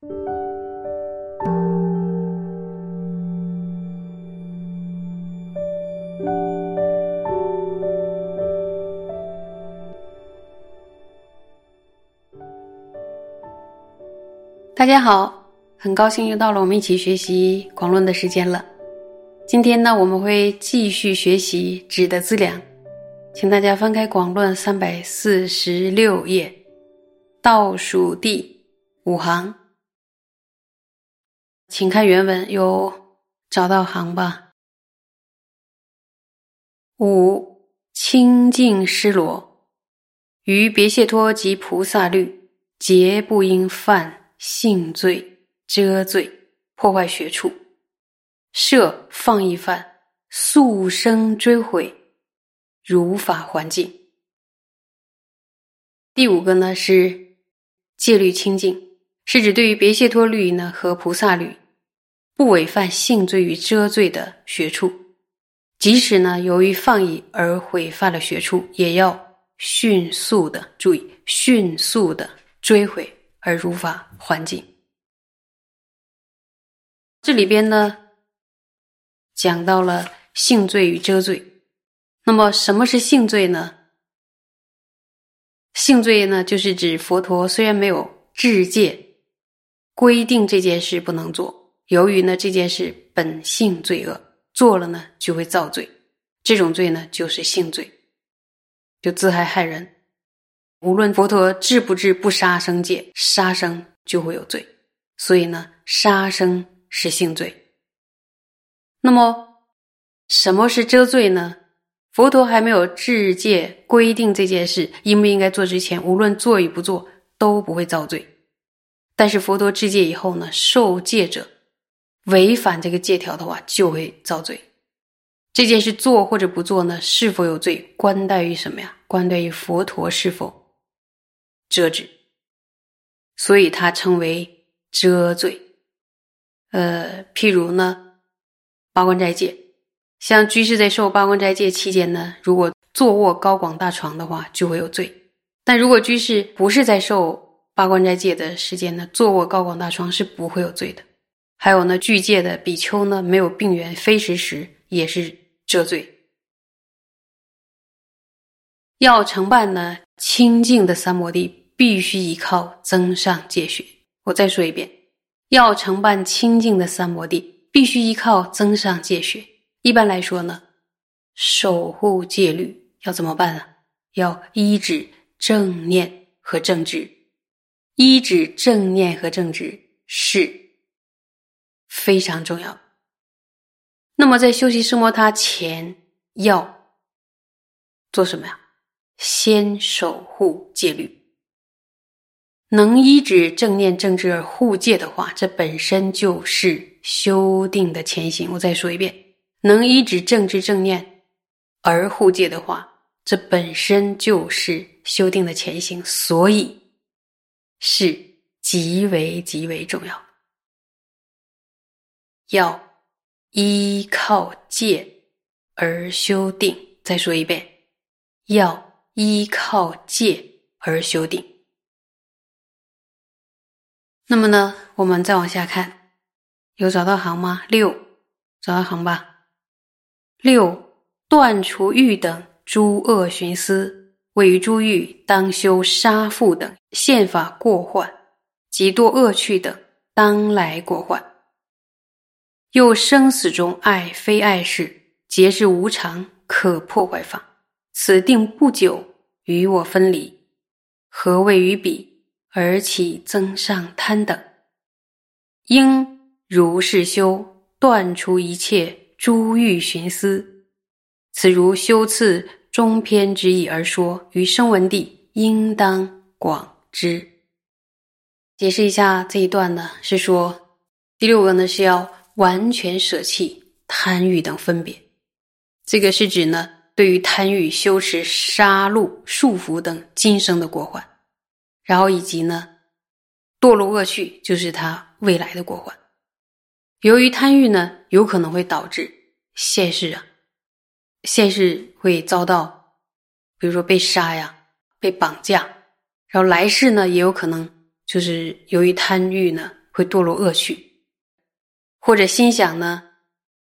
大家好，很高兴又到了我们一起学习广论的时间了。今天呢，我们会继续学习纸的资粮，请大家翻开广论三百四十六页，倒数第五行，请看原文，有找到行吧？五清净失罗，于别谢脱及菩萨律，皆不应犯。性罪、遮罪、破坏学处，设放逸犯，速生追悔，如法环境。第五个呢是戒律清净，是指对于别谢脱律呢和菩萨律，不违犯性罪与遮罪的学处，即使呢由于放逸而毁犯了学处，也要迅速的注意，迅速的追悔。而如法还境，这里边呢讲到了性罪与遮罪。那么什么是性罪呢？性罪呢，就是指佛陀虽然没有制戒规定这件事不能做，由于呢这件事本性罪恶，做了呢就会造罪。这种罪呢就是性罪，就自害害人。无论佛陀治不治不杀生戒，杀生就会有罪，所以呢，杀生是性罪。那么，什么是遮罪呢？佛陀还没有治戒规定这件事应不应该做之前，无论做与不做都不会造罪。但是佛陀治戒以后呢，受戒者违反这个戒条的话，就会遭罪。这件事做或者不做呢，是否有罪，关待于什么呀？关待于佛陀是否。遮止，所以它称为遮罪。呃，譬如呢，八关斋戒，像居士在受八关斋戒期间呢，如果坐卧高广大床的话，就会有罪；但如果居士不是在受八关斋戒的时间呢，坐卧高广大床是不会有罪的。还有呢，具戒的比丘呢，没有病源非时时也是遮罪。要承办呢清净的三摩地。必须依靠增上戒学。我再说一遍，要承办清净的三摩地，必须依靠增上戒学。一般来说呢，守护戒律要怎么办呢？要依止正念和正知。依止正念和正知是非常重要。那么在修习圣摩他前，要做什么呀？先守护戒律。能依止正念正知而护戒的话，这本身就是修定的前行。我再说一遍，能依止正知正念而护戒的话，这本身就是修定的前行，所以是极为极为重要。要依靠戒而修定。再说一遍，要依靠戒而修定。那么呢，我们再往下看，有找到行吗？六，找到行吧。六断除欲等诸恶寻思，位于诸欲当修杀父等宪法过患，及多恶趣等当来过患。又生死中爱非爱事，皆是无常可破坏法。此定不久与我分离，何谓于彼？而起增上贪等，应如是修，断除一切诸欲寻思。此如修次中篇之意而说，于声闻地应当广之。解释一下这一段呢，是说第六个呢是要完全舍弃贪欲等分别。这个是指呢，对于贪欲修持杀戮束缚等今生的过患。然后以及呢，堕落恶趣就是他未来的过患。由于贪欲呢，有可能会导致现世啊，现世会遭到，比如说被杀呀、被绑架。然后来世呢，也有可能就是由于贪欲呢，会堕落恶趣，或者心想呢，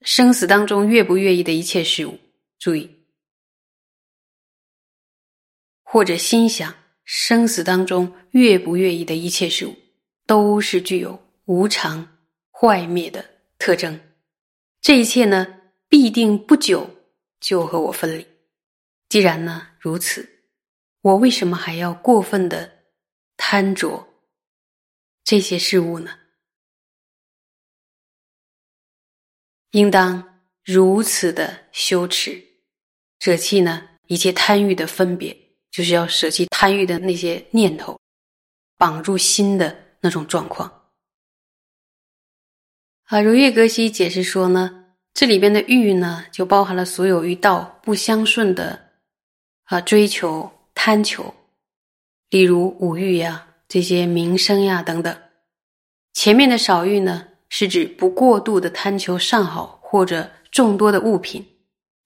生死当中越不愿意的一切事物，注意，或者心想生死当中越不愿意的一切事物，都是具有无常、坏灭的特征。这一切呢，必定不久就和我分离。既然呢如此，我为什么还要过分的贪着这些事物呢？应当如此的羞耻，舍弃呢一切贪欲的分别，就是要舍弃贪欲的那些念头，绑住心的那种状况。啊，如月格西解释说呢，这里边的欲呢，就包含了所有与道不相顺的啊追求、贪求，例如五欲呀、这些名声呀等等。前面的少欲呢，是指不过度的贪求上好或者众多的物品，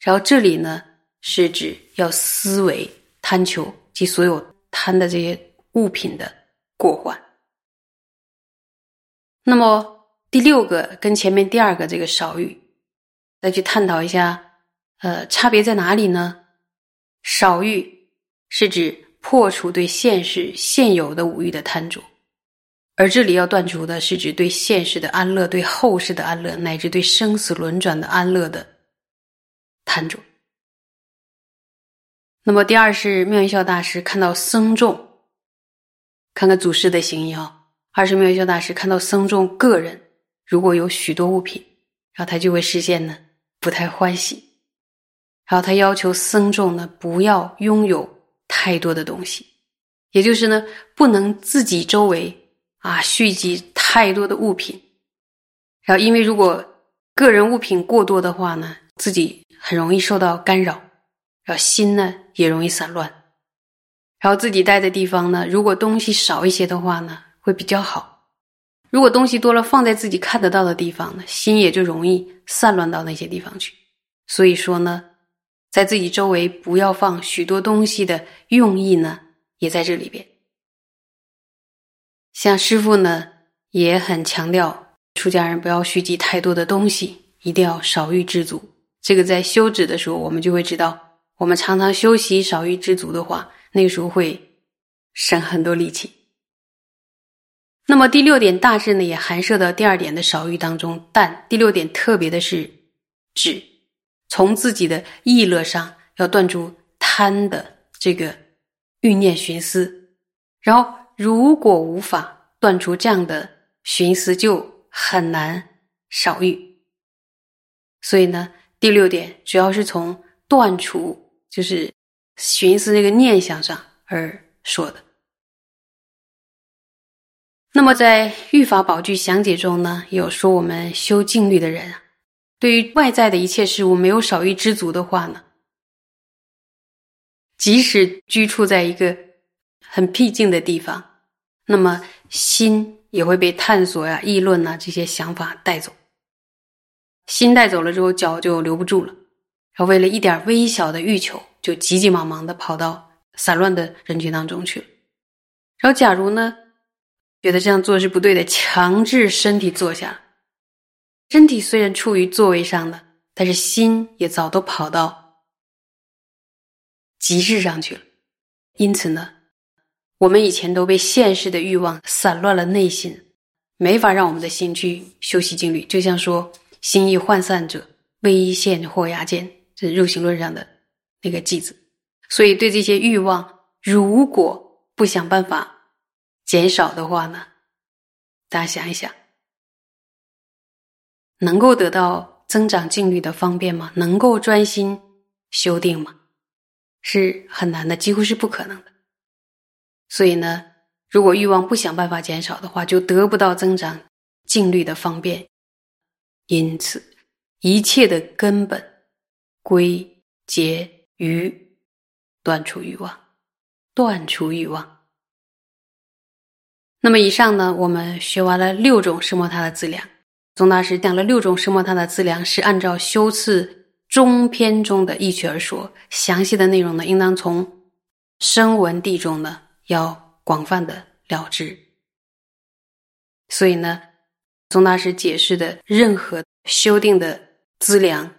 然后这里呢，是指要思维贪求及所有贪的这些物品的过患。那么。第六个跟前面第二个这个少欲，再去探讨一下，呃，差别在哪里呢？少欲是指破除对现实现有的五欲的贪着，而这里要断除的是指对现世的安乐、对后世的安乐，乃至对生死轮转的安乐的贪着。那么第二是妙音笑大师看到僧众，看看祖师的行仪啊。二是妙音笑大师看到僧众个人。如果有许多物品，然后他就会实现呢，不太欢喜。然后他要求僧众呢，不要拥有太多的东西，也就是呢，不能自己周围啊蓄积太多的物品。然后，因为如果个人物品过多的话呢，自己很容易受到干扰，然后心呢也容易散乱。然后自己待的地方呢，如果东西少一些的话呢，会比较好。如果东西多了，放在自己看得到的地方呢，心也就容易散乱到那些地方去。所以说呢，在自己周围不要放许多东西的用意呢，也在这里边。像师傅呢，也很强调出家人不要蓄积太多的东西，一定要少欲知足。这个在修止的时候，我们就会知道，我们常常修习少欲知足的话，那个时候会省很多力气。那么第六点大致呢，也含摄到第二点的少欲当中，但第六点特别的是指从自己的意乐上要断除贪的这个欲念寻思，然后如果无法断除这样的寻思，就很难少欲。所以呢，第六点主要是从断除就是寻思这个念想上而说的。那么，在《欲法宝具详解》中呢，有说我们修静律的人啊，对于外在的一切事物没有少欲知足的话呢，即使居住在一个很僻静的地方，那么心也会被探索呀、议论呐这些想法带走。心带走了之后，脚就留不住了，然后为了一点微小的欲求，就急急忙忙的跑到散乱的人群当中去了。然后，假如呢？觉得这样做是不对的，强制身体坐下。身体虽然处于座位上的，但是心也早都跑到极致上去了。因此呢，我们以前都被现实的欲望散乱了内心，没法让我们的心去修习静虑。就像说“心意涣散者，微现或牙间”，这是肉行论上的那个句子。所以，对这些欲望，如果不想办法。减少的话呢，大家想一想，能够得到增长静虑的方便吗？能够专心修定吗？是很难的，几乎是不可能的。所以呢，如果欲望不想办法减少的话，就得不到增长静虑的方便。因此，一切的根本归结于断除欲望，断除欲望。那么以上呢，我们学完了六种奢摩他的资粮。宗大师讲了六种奢摩他的资粮，是按照修次中篇中的意趣而说。详细的内容呢，应当从声闻地中呢要广泛的了知。所以呢，宗大师解释的任何修订的资粮，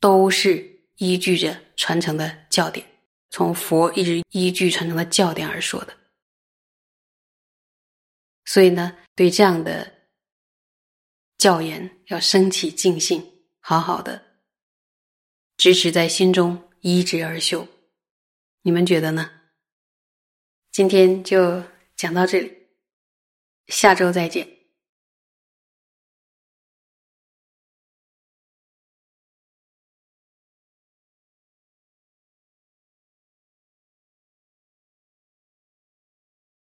都是依据着传承的教典，从佛一直依据传承的教典而说的。所以呢，对这样的教言要升起敬信，好好的支持在心中，依之而修。你们觉得呢？今天就讲到这里，下周再见。